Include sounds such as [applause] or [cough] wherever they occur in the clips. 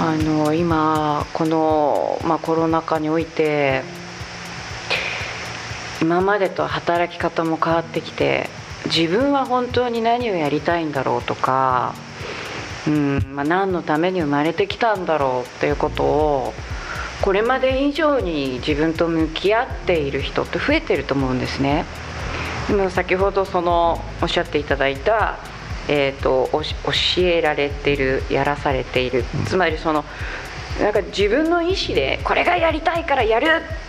あの今この、まあ、コロナ禍において今までと働き方も変わってきて自分は本当に何をやりたいんだろうとか、うんまあ、何のために生まれてきたんだろうっていうことをこれまで以上に自分と向き合っている人って増えてると思うんですね。でも先ほどそのおっしゃっていただいた、えーと、教えられているやらされている、つまりそのなんか自分の意思でこれがやりたいからやる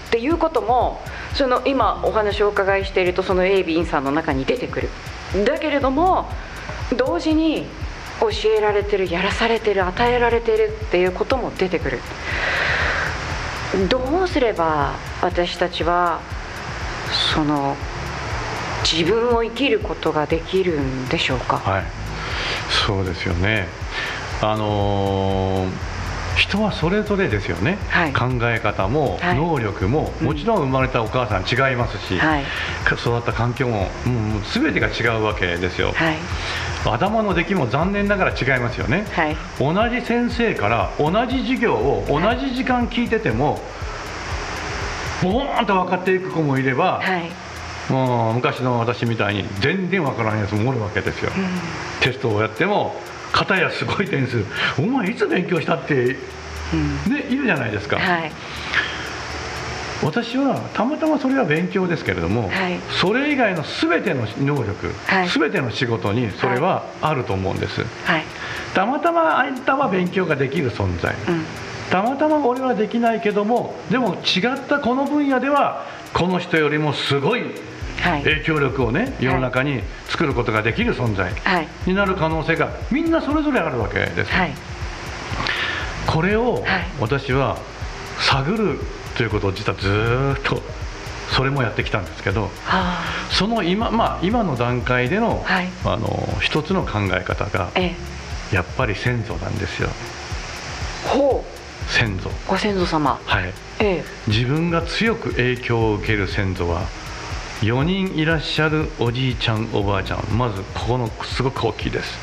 っていうこともその今お話をお伺いしているとその A ビンさんの中に出てくる。だけれども同時に教えられてるやらされてる与えられてるっていうことも出てくる。どうすれば私たちはその自分を生きることができるんでしょうか？はい。そうですよね。あのー人はそれぞれですよね、はい、考え方も能力も、もちろん生まれたお母さん違いますし、はい、育った環境も、うん、全てが違うわけですよ、はい、頭の出来も残念ながら違いますよね、同じ先生から同じ授業を同じ時間聞いてても、ボーンと分かっていく子もいれば、もう昔の私みたいに全然分からないやつもおるわけですよ、うん、テストをやっても片やすごい点数。お前いつ勉強したって、うん、ねいるじゃないですか、はい、私はたまたまそれは勉強ですけれども、はい、それ以外の全ての能力、はい、全ての仕事にそれはあると思うんです、たまたまあんたは勉強ができる存在、うん、たまたま俺はできないけどもでも違ったこの分野ではこの人よりもすごい影響力をね世の中に作ることができる存在になる可能性がみんなそれぞれあるわけです、はい、これを私は探るということを実はずっとそれもやってきたんですけど、その今,、まあ、今の段階での,、あの一つの考え方が、やっぱり先祖なんですよ。ほう。先祖。ご先祖様。はい、ええ、自分が強く影響を受ける先祖は4人いらっしゃるおじいちゃんおばあちゃん。まずここのすごく大きいです。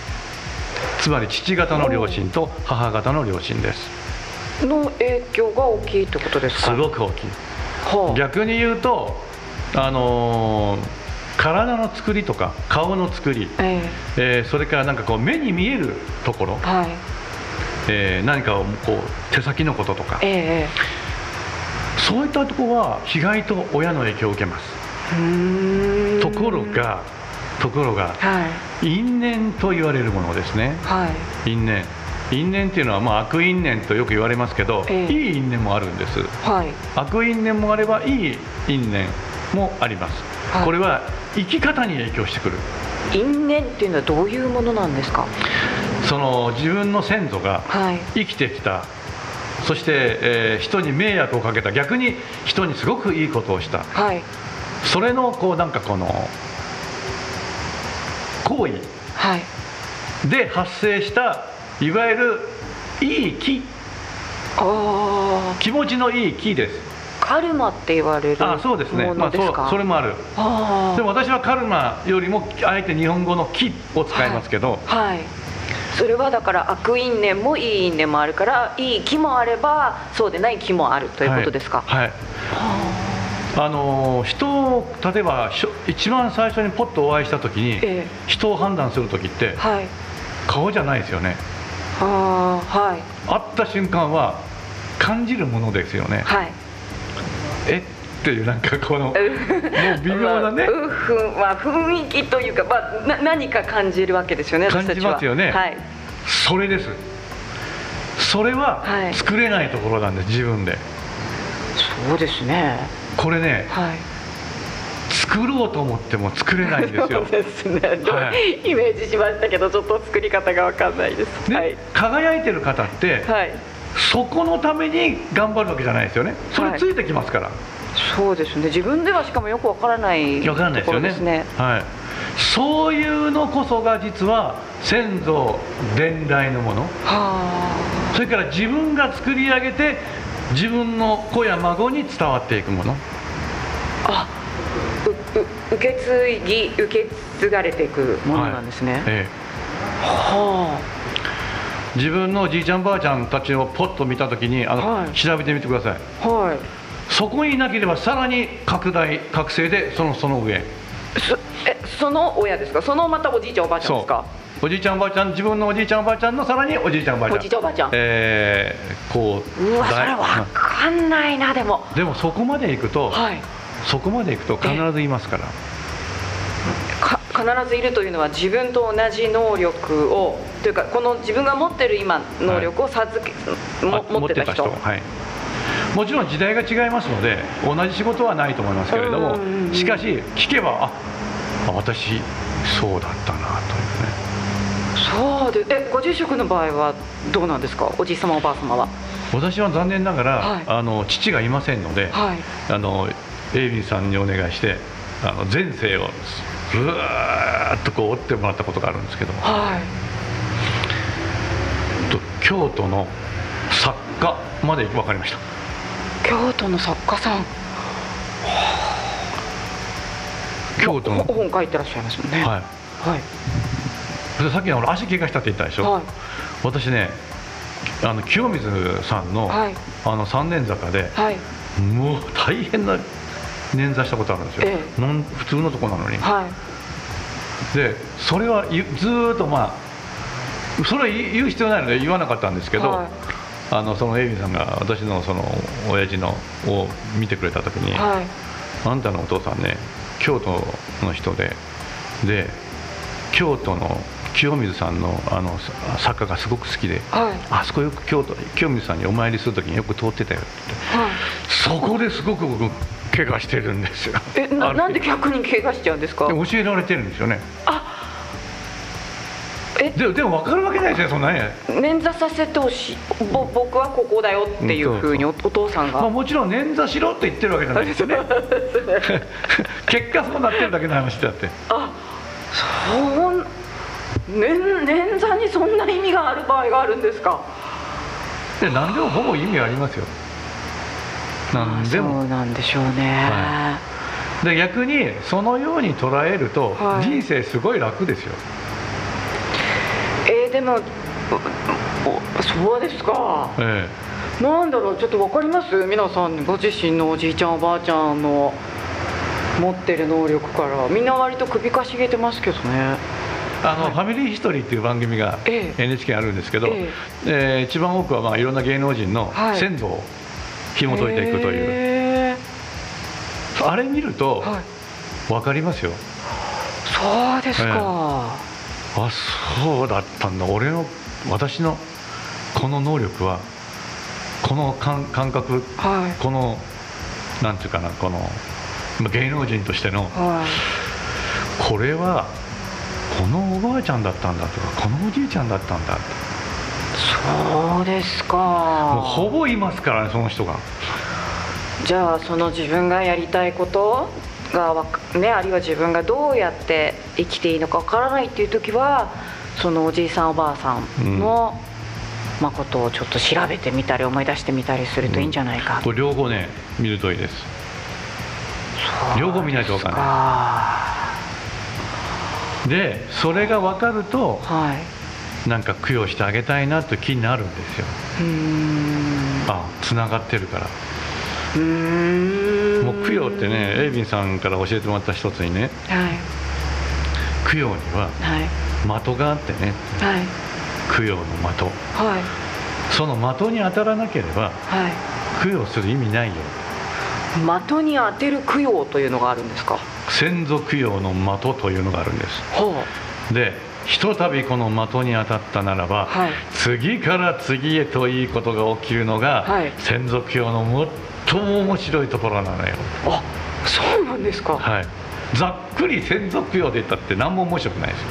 つまり父方の両親と母方の両親です。の影響が大きいってことですか？すごく大きい、はあ、逆に言うとあのー、体の作りとか顔の作り、えー、えー、それからなんかこう目に見えるところ、はい。えー、何かをこう手先のこととか、えー、そういったところは意外と親の影響を受けますところがところが、はい、因縁と言われるものですね、はい、因縁。因縁っていうのは、まあ、悪因縁とよく言われますけど、えー、いい因縁もあるんです、はい、悪因縁もあればいい因縁もあります、はい、これは生き方に影響してくる。因縁っていうのはどういうものなんですか？その自分の先祖が生きてきた、そして、えー、人に迷惑をかけた。逆に人にすごくいいことをした、はい、それのこうなんかこの行為で発生したいわゆるいい気。気持ちのいい気です。カルマって言われるあそうですね。まあ、そうそれもある。でも私はカルマよりもあえて日本語の気を使いますけど、はい、はい、それはだから悪因縁もいい因縁もあるからいい気もあればそうでない気もあるということですか？はい、はいあの人を例えば一番最初にポッとお会いした時に、え人を判断する時って、はい、顔じゃないですよね。あ,、はい、会った瞬間は感じるものですよね、はい、えっていうなんかこの [laughs] もう微妙なね、まあ、まあ、雰囲気というか、まあ、な何か感じるわけですよね感じますよね、はい、それです。それは作れないところなんです、自分で。そうですねこれね、はい、作ろうと思っても作れないんですよ。[laughs] そうですね、はい、[laughs] イメージしましたけどちょっと作り方が分かんないです、はい、輝いてる方って、はい、そこのために頑張るわけじゃないですよね。それついてきますから、そうですね。自分ではしかもよく分からない分からないですよね、ね、はい。そういうのこそが実は先祖伝来のもの。それから自分が作り上げて自分の子や孫に伝わっていくもの。あ受け継ぎ受け継がれていくものなんですね、はい、ええ、は自分のじいちゃんばあちゃんたちをポッと見たときにあの、はい、調べてみてください、はい、そこにいなければさらに拡大覚醒でそのその上。そえその親ですか？そのまたおじいちゃんおばあちゃんですか？おじいちゃんおばあちゃん自分のおじいちゃんおばあちゃんのさらにおじいちゃんおばあちゃん。おじいちゃんおばあちゃん。えー、こううわそれ分かんないなでも。でもそこまでいくと、はい、そこまでいくと必ずいますから。か必ずいるというのは自分と同じ能力をというかこの自分が持ってる今能力を授け、はい、持ってた人。はい。もちろん時代が違いますので同じ仕事はないと思いますけれどもしかし聞けばあ私そうだったなというねそうでえご住職の場合はどうなんですか？おじい様おばあ様は。私は残念ながら、はい、あの父がいませんので、はい、あのエイビンさんにお願いしてあの前世をずっとこう追ってもらったことがあるんですけど、はい、と京都の作家まで分かりました。京都の作家さん。京都の本書いてらっしゃいますもんね。はい、はいさっきの足怪我したって言ったでしょ、はい、私ねあの清水さんの,、はい、あの三年坂で、はい、もう大変な捻挫したことあるんですよ、ええ、普通のとこなのに、はい、でそれはずっとまあそれは言う必要ないので言わなかったんですけど、はい、あのそのエイミさんが私のその親父のを見てくれた時に、はい、あんたのお父さんね京都の人でで京都の清水さんのあの作家がすごく好きで、はい、あそこよく京都清水さんにお参りする時によく通ってたよって、はい、そこですごく僕怪我してるんですよ。えななんで逆に怪我しちゃうんですか？教えられてるんですよね。あ。え。ででも分かるわけないですよそんなね。捻挫させてほしい。ぼ僕はここだよっていうふうにお父さんが、まあ、もちろん捻挫しろって言ってるわけじゃないですよね。[laughs] 結果そうなってるだけの話だって。あそう捻捻挫にそんな意味がある場合があるんですか？で何でもほぼ意味ありますよ。何でも。そうなんでしょうね、はい、で逆にそのように捉えると、人生すごい楽ですよ。えー、でもそうですか。ええ。なんだろうちょっと分かります？皆さんご自身のおじいちゃんおばあちゃんの持ってる能力から。みんな割と首かしげてますけどねあの、はい、ファミリーヒストリーっていう番組が NHK あるんですけど、ええ。ー、一番多くはまあいろんな芸能人の先祖を紐解いていくという、あれ見ると分かりますよ、そうですか、えー、あそうだったんだ。俺の私のこの能力はこの感感覚、はい、このなんていうかなこの芸能人としての、はい、これはこのおばあちゃんだったんだとかこのおじいちゃんだったんだそうですか。もうほぼいますからねその人が。じゃあその自分がやりたいことがねあるいは自分がどうやって生きていいのかわからないっていう時はそのおじいさんおばあさんの、うん、まことをちょっと調べてみたり思い出してみたりするといいんじゃないか、うん、これ両方ね見るといいです。両方見ないと分かんないでそれが分かると、はい、なんか供養してあげたいなと気になるんですよ。あつながってるから。もう供養ってねエイビンさんから教えてもらった一つにね、はい、供養には的があってね、はい、供養の的、はい、その的に当たらなければ、はい、供養する意味ないよ。的に当てる供養というのがあるんですか？先祖供養の的というのがあるんです、でひとたびこの的に当たったならば、はい、次から次へといいことが起きるのが、はい、先祖供養の最も面白いところなのよ。あそうなんですか。はい。ざっくり先祖供養で言ったって何も面白くないですよ。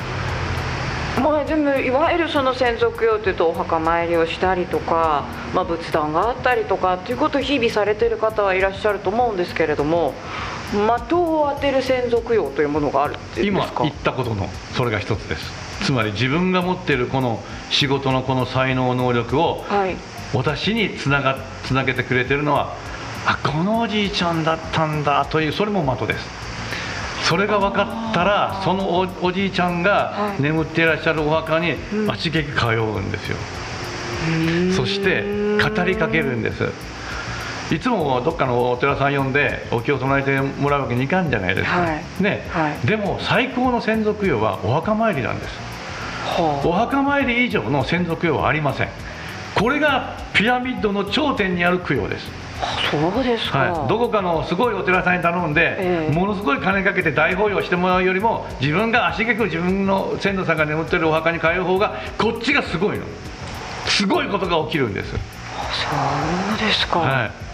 まあ、でもいわゆるその専属用というとお墓参りをしたりとか、まあ、仏壇があったりとかっていうことを日々されてる方はいらっしゃると思うんですけれども的を当てる専属用というものがあるっていう今言ったことのそれが一つです。つまり自分が持っているこの仕事のこの才能能力を私につながつなげてくれてるのはあこのおじいちゃんだったんだというそれも的です。それが分かったらそのおじいちゃんが眠っていらっしゃるお墓にあちげき通うんですよ、そして語りかけるんですいつもどっかのお寺さん呼んでお経を唱えてもらうわけにいかんじゃないですか、はい、ね、はい、でも最高の先祖供養はお墓参りなんです、はあ、お墓参り以上の先祖供養はありません。これがピラミッドの頂点にある供養です。そうですか、はい、どこかのすごいお寺さんに頼んで、えー、ものすごい金かけて大法要してもらうよりも自分が足げく自分の先祖さんが眠ってるお墓に通う方がこっちがすごいの。すごいことが起きるんです。そうですか、はい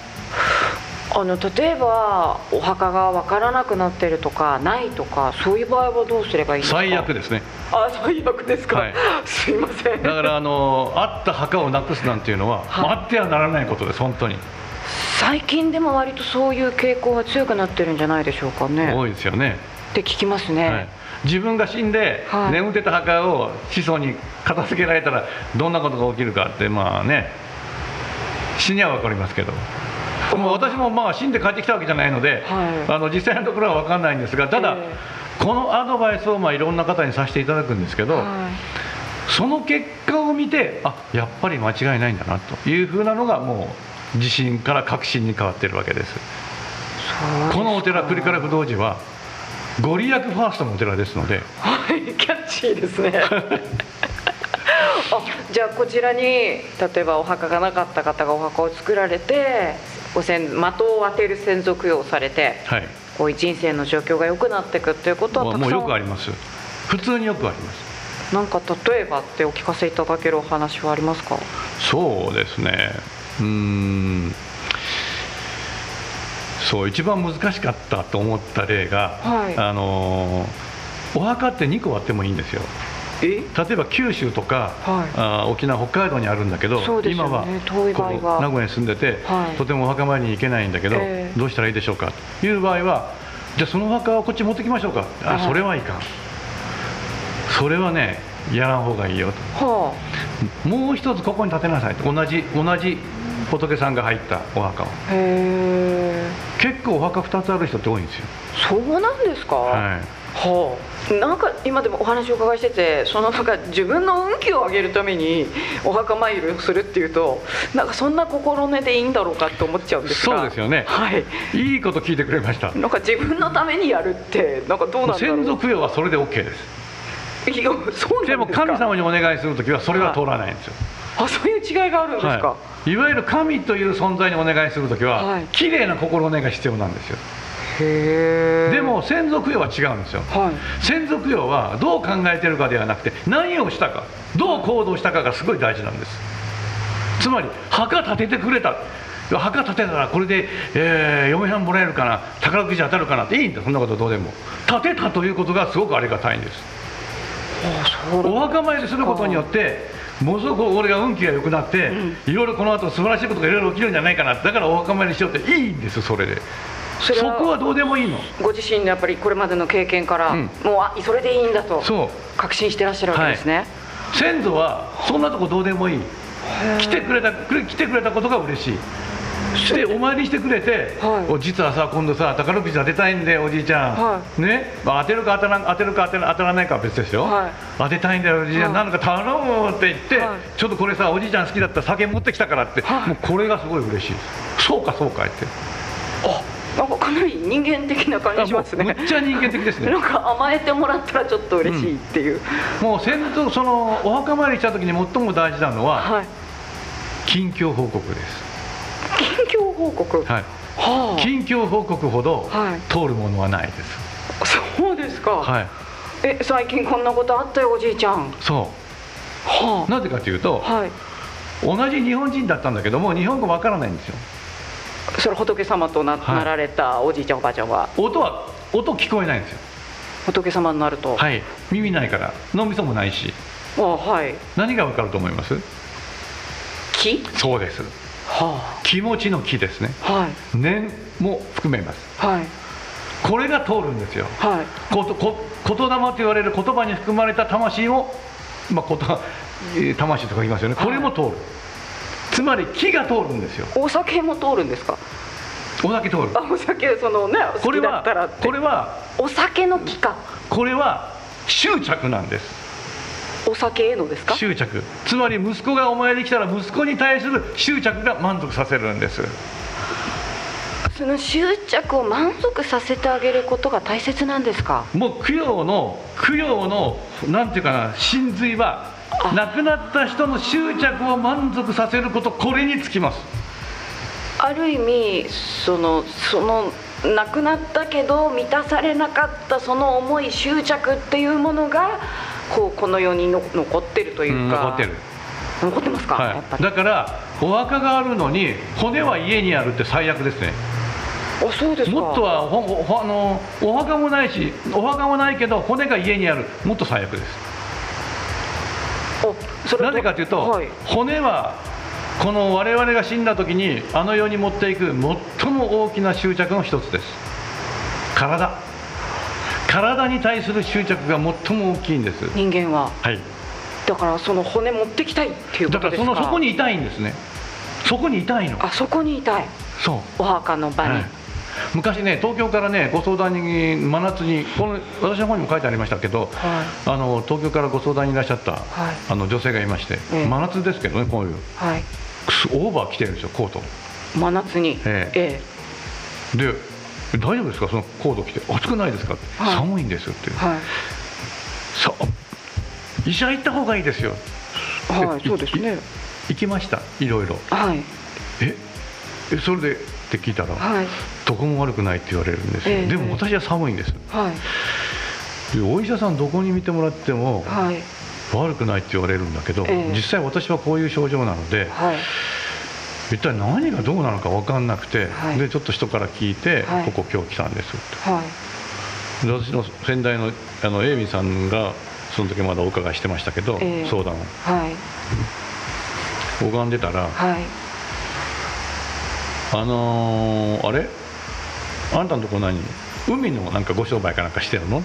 あの例えばお墓が分からなくなってるとかないとかそういう場合はどうすればいいですか？最悪ですね。あ最悪ですか、はい、すいません。だからあのあった墓をなくすなんていうのは、はい、あってはならないことです本当に。最近でも割とそういう傾向が強くなってるんじゃないでしょうかね。多いですよね。って聞きますね、はい。自分が死んで、眠ってた墓を子孫に片付けられたらどんなことが起きるかってまあね。死には分かりますけども私もまあ死んで帰ってきたわけじゃないので、はい、あの実際のところは分かんないんですがただ、えー、このアドバイスをまあいろんな方にさせていただくんですけど、はい、その結果を見てあやっぱり間違いないんだなというふうなのがもう自信から確信に変わっているわけです。このお寺栗から不動寺はご利益ファーストのお寺ですので。はいキャッチーですね。あじゃあこちらに例えばお墓がなかった方がお墓を作られてご先的を当てる専属用をされて、はい、こういう人生の状況が良くなっていくっていうことはもうよくあります。普通によくあります。なんか例えばってお聞かせいただけるお話はありますか？そうですね。うん。そう一番難しかったと思った例が、はい、あのお墓って2個あってもいいんですよ例えば九州とか、はい、あ沖縄、北海道にあるんだけど、ね、今は名古屋に住んでて、はい、とてもお墓参りに行けないんだけど、えー、どうしたらいいでしょうか？という場合は、じゃあそのお墓をこっち持ってきましょうか、あそれはいかん、それはね、やらん方がいいよと、はあ、もう一つここに建てなさいと、同じ同じ仏さんが入ったお墓を。結構お墓2つある人って多いんですよ。そうなんですか、はいはあ、なんか今でもお話を伺いしててそのなんか自分の運気を上げるためにお墓参りをするっていうとなんかそんな心根でいいんだろうかって思っちゃうんですが。そうですよね、はい、いいこと聞いてくれました。なんか自分のためにやるってなんかどうなんだろう。先祖供養はそれで OK です。いやそうでも神様にお願いするときはそれは通らないんですよ、あそういう違いがあるんですか、はい、いわゆる神という存在にお願いするときは、はい、綺麗な心根が必要なんですよでも先祖供養は違うんですよ、はい、先祖供養はどう考えてるかではなくて何をしたかどう行動したかがすごい大事なんです。つまり墓建ててくれた。墓建てたらこれで、えー、嫁さんもらえるかな宝くじ当たるかなっていいんだ。そんなことどうでも。建てたということがすごくありがたいんです。お墓参りすることによってものすごく俺が運気が良くなって、いろいろこの後素晴らしいことがいろいろ起きるんじゃないかな。だからお墓参りしようっていいんですそれでそそこはどうでもいいの？ご自身のやっぱりこれまでの経験から、うん、もうあそれでいいんだと確信してらっしゃるわけですね、はい、先祖はそんなとこどうでもいい。来てくれた来てくれたことが嬉しい。してお参りしてくれて、はい、実はさ今度さ宝くじ当てたいんでおじいちゃん、はい、ね、まあ、当てるか当たら当てるか当て当たらないかは別ですよ、はい、当てたいんだよおじいちゃん、なんか頼むって言って、ちょっとこれさおじいちゃん好きだった酒持ってきたからって、もうこれがすごい嬉しいそうかそうか言って。あなんかかなり人間的な感じしますね。むっちゃ人間的ですね。なんか甘えてもらったらちょっと嬉しいっていう、うん、もう先祖そのお墓参りした時に最も大事なのは、はい、近況報告です。近況報告？はい、はあ、近況報告ほど通るものはないです、そうですか。はい。え最近こんなことあったよおじいちゃん。そう。はあ。なぜかというと、はい、同じ日本人だったんだけども日本語わからないんですよそれ仏様となはい、なられたおじいちゃんおばあちゃんは？音は音聞こえないんですよ。仏様になると？はい。耳ないから。脳みそもないし。あはい。何がわかると思います？気そうです、はあ、気持ちの気ですね。はい。念も含めます。はい。これが通るんですよ、はい、ことこ言霊と言われる言葉に含まれた魂を、まあ、こと魂とか言いますよね、これも通る、つまり木が通るんですよ。お酒も通るんですか？お酒通る。あお酒そのね好きだったらこれはお酒の木か。これは執着なんです。お酒へのですか？執着。つまり息子がお前できたら息子に対する執着が満足させるんです。その執着を満足させてあげることが大切なんですか？もう供養の供養のなんていうかな真髄は亡くなった人の執着を満足させることこれにつきます。ある意味そのその亡くなったけど満たされなかったその思い執着っていうものがこうこの世にの残ってるというか、残ってる。残ってますか、はい、だからお墓があるのに骨は家にあるって最悪ですね。あそうですもっとはほほあのお墓もないしお墓もないけど骨が家にある。もっと最悪ですなぜかというと、はい、骨はこの我々が死んだ時にあの世に持っていく最も大きな執着の一つです。体。体に対する執着が最も大きいんです。人間は。はい。だからその骨持ってきたいっていうことですか？だからそのそこにいたいんですね。そこにいたいの。あそこにいたい。そう。お墓の場に、はい昔ね東京からねご相談に真夏にこの私の方にも書いてありましたけど、はい、あの東京からご相談にいらっしゃった、はい、あの女性がいまして、ええ、真夏ですけどねこういう、はい、オーバー着てるんですよコート。真夏に。ええ。え、で大丈夫ですか？そのコート着て。暑くないですか、はい、寒いんですって、はい、さ医者行った方がいいですよ。はいそうですね。行きました？いろいろ。はい。えそれで？って聞いたら、はい、どこも悪くないって言われるんですよ、えー、でも私は寒いんです、はい、でお医者さんどこに見てもらっても、はい、悪くないって言われるんだけど、えー、実際私はこういう症状なので、はい、一体何がどうなのか分かんなくて、はい、でちょっと人から聞いて、ここ今日来たんです。って、で私の先代のあのエイミさんがその時まだお伺いしてましたけど、えー、相談を、はい、拝んでたら、はい。あのー、あれ？あんたのとこ何？海のなんかご商売かなんかしてるの？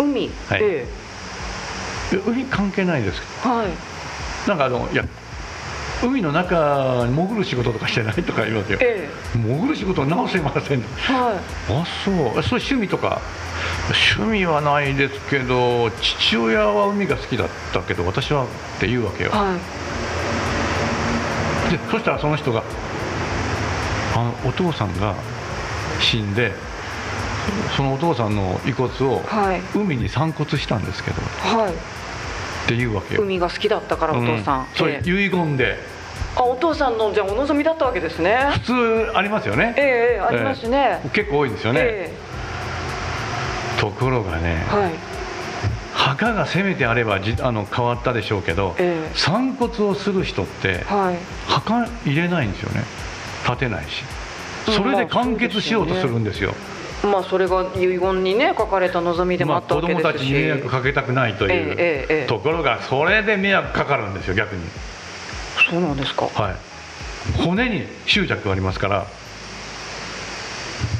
海？はい、ええ、海関係ないですけど、はい、なんかあのいや海の中に潜る仕事とかしてないとか言うわけよ、ええ、潜る仕事直せません、はい、あそう。そう趣味とか？趣味はないですけど父親は海が好きだったけど私はって言うわけよ、はい、でそしたらその人があのお父さんが死んでそのお父さんの遺骨を海に散骨したんですけど、はい、っていうわけよ。海が好きだったからお父さん、うん、それ遺言で、あお父さんのじゃお望みだったわけですね。普通ありますよね。ええありますね、えー、結構多いんですよね、えー、ところがね、はい、墓がせめてあればじあの変わったでしょうけど、えー、散骨をする人って、はい、墓入れないんですよね。立てないしそれで完結しようとするんですよ。まあ、それが遺言にね書かれた望みでもあったわけですし、まあ、子供たちに迷惑かけたくないという、ところがそれで迷惑かかるんですよ逆に。そうなんですか。はい。骨に執着がありますから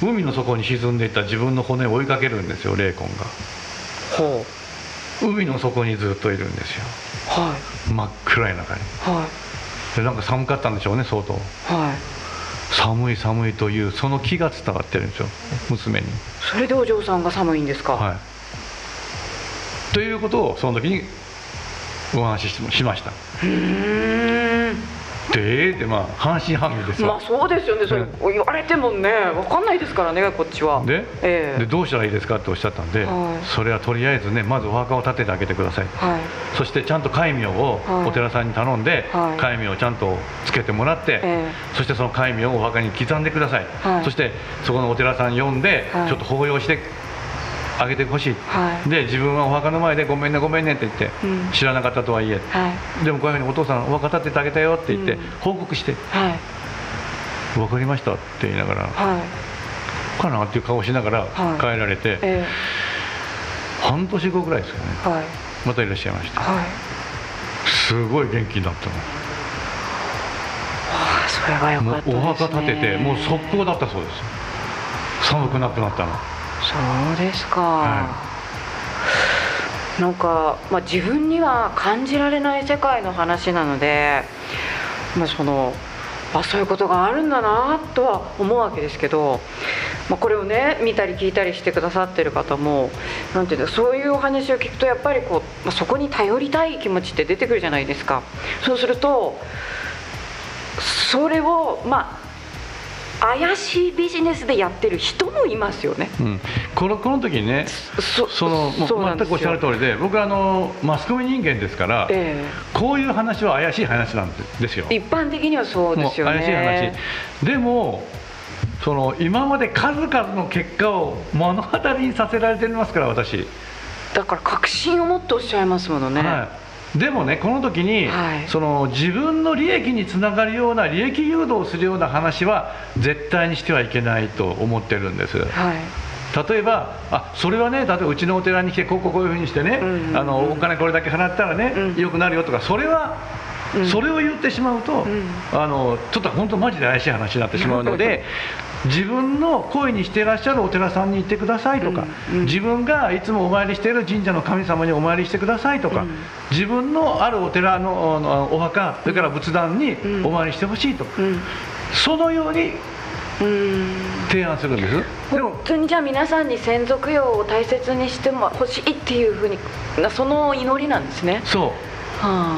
海の底に沈んでいった自分の骨を追いかけるんですよ霊魂が。ほう。海の底にずっといるんですよ。はい。真っ暗い中に。はい。でなんか寒かったんでしょうね相当。はい寒い寒いというその気が伝わってるんですよ。娘に。それでお嬢さんが寒いんですか？はい。ということをその時にお話ししました。うんでってまあ半信半疑ですまあそうですよね。それ言われてもね分かんないですからねこっちは。でえー、でどうしたらいいですかっておっしゃったんで、はい、それはとりあえずねまずお墓を建ててあげてください、はい、そしてちゃんと戒名をお寺さんに頼んで、はい、戒名をちゃんとつけてもらって、えー、そしてその戒名をお墓に刻んでください、そしてそこのお寺さん呼んで、ちょっと抱擁してあげてほしい、はい、で自分はお墓の前でごめんねごめんねって言って、うん、知らなかったとはいえ、はい、でもこういうふうにお父さんお墓建ててあげたよって言って、うん、報告して、はい、分かりましたって言いながら、はい、かなっていう顔しながら帰られて、えー、半年後ぐらいですよね、はい、またいらっしゃいました、はい、すごい元気になったの。それはよかった、ね、お墓建ててもう速攻だったそうです。寒くなくなったのそうですか、はい、なんか、まあ、自分には感じられない世界の話なので、まあ、そのあそういうことがあるんだなとは思うわけですけど、まあ、これをね見たり聞いたりしてくださってる方もなんていうのそういうお話を聞くとやっぱりこう、まあ、そこに頼りたい気持ちって出てくるじゃないですか。そうするとそれをまあ怪しいビジネスでやってる人もいますよね、うん、このこの時にねその全くおっしゃる通りで僕はあのマスコミ人間ですから、えー、こういう話は怪しい話なんですよ。一般的にはそうですよね。怪しい話。でもその今まで数々の結果を目の当たりにさせられてますから私。だから確信を持っておっしゃいますものね、はいでもねこの時に、はい、その自分の利益につながるような利益誘導するような話は絶対にしてはいけないと思ってるんです。はい。例えばあそれはね例えばうちのお寺に来てこうこうこういうふうにしてね、うんうん、あのお金これだけ払ったらね、うん、よくなるよとかそれはそれを言ってしまうと、あのちょっと本当マジで怪しい話になってしまうので自分の恋にしていらっしゃるお寺さんに行ってくださいとか、自分がいつもお参りしている神社の神様にお参りしてくださいとか、自分のあるお寺のお墓それから仏壇にお参りしてほしいと、そのように提案するんです。本当にじゃあ皆さんに先祖供養を大切にしてもほしいっていうふうにその祈りなんですね。そう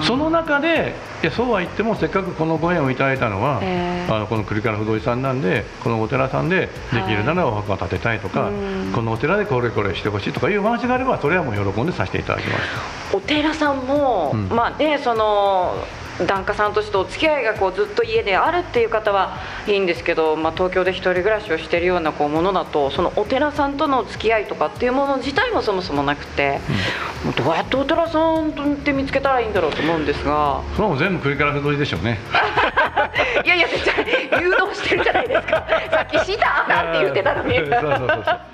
その中でいやそうは言ってもせっかくこのご縁をいただいたのは、えー、あのこの栗から不動さんなんでこのお寺さんでできるならお墓を建てたいとか、はい、このお寺でこれこれしてほしいとかいうお話があればそれはもう喜んでさせていただきます。お寺さんも、うん、まあねその檀家さんとしてお付き合いがこうずっと家であるっていう方はいいんですけど、まあ、東京で1人暮らしをしているようなこうものだとそのお寺さんとの付き合いとかっていうもの自体もそもそもなくて、うん、どうやってお寺さんって見つけたらいいんだろうと思うんですが。それも全部栗から不動でしょうね。[laughs] いやいや誘導してるじゃないですか。さっき「した!」なんて言ってたのに。[laughs] そうそうそうそう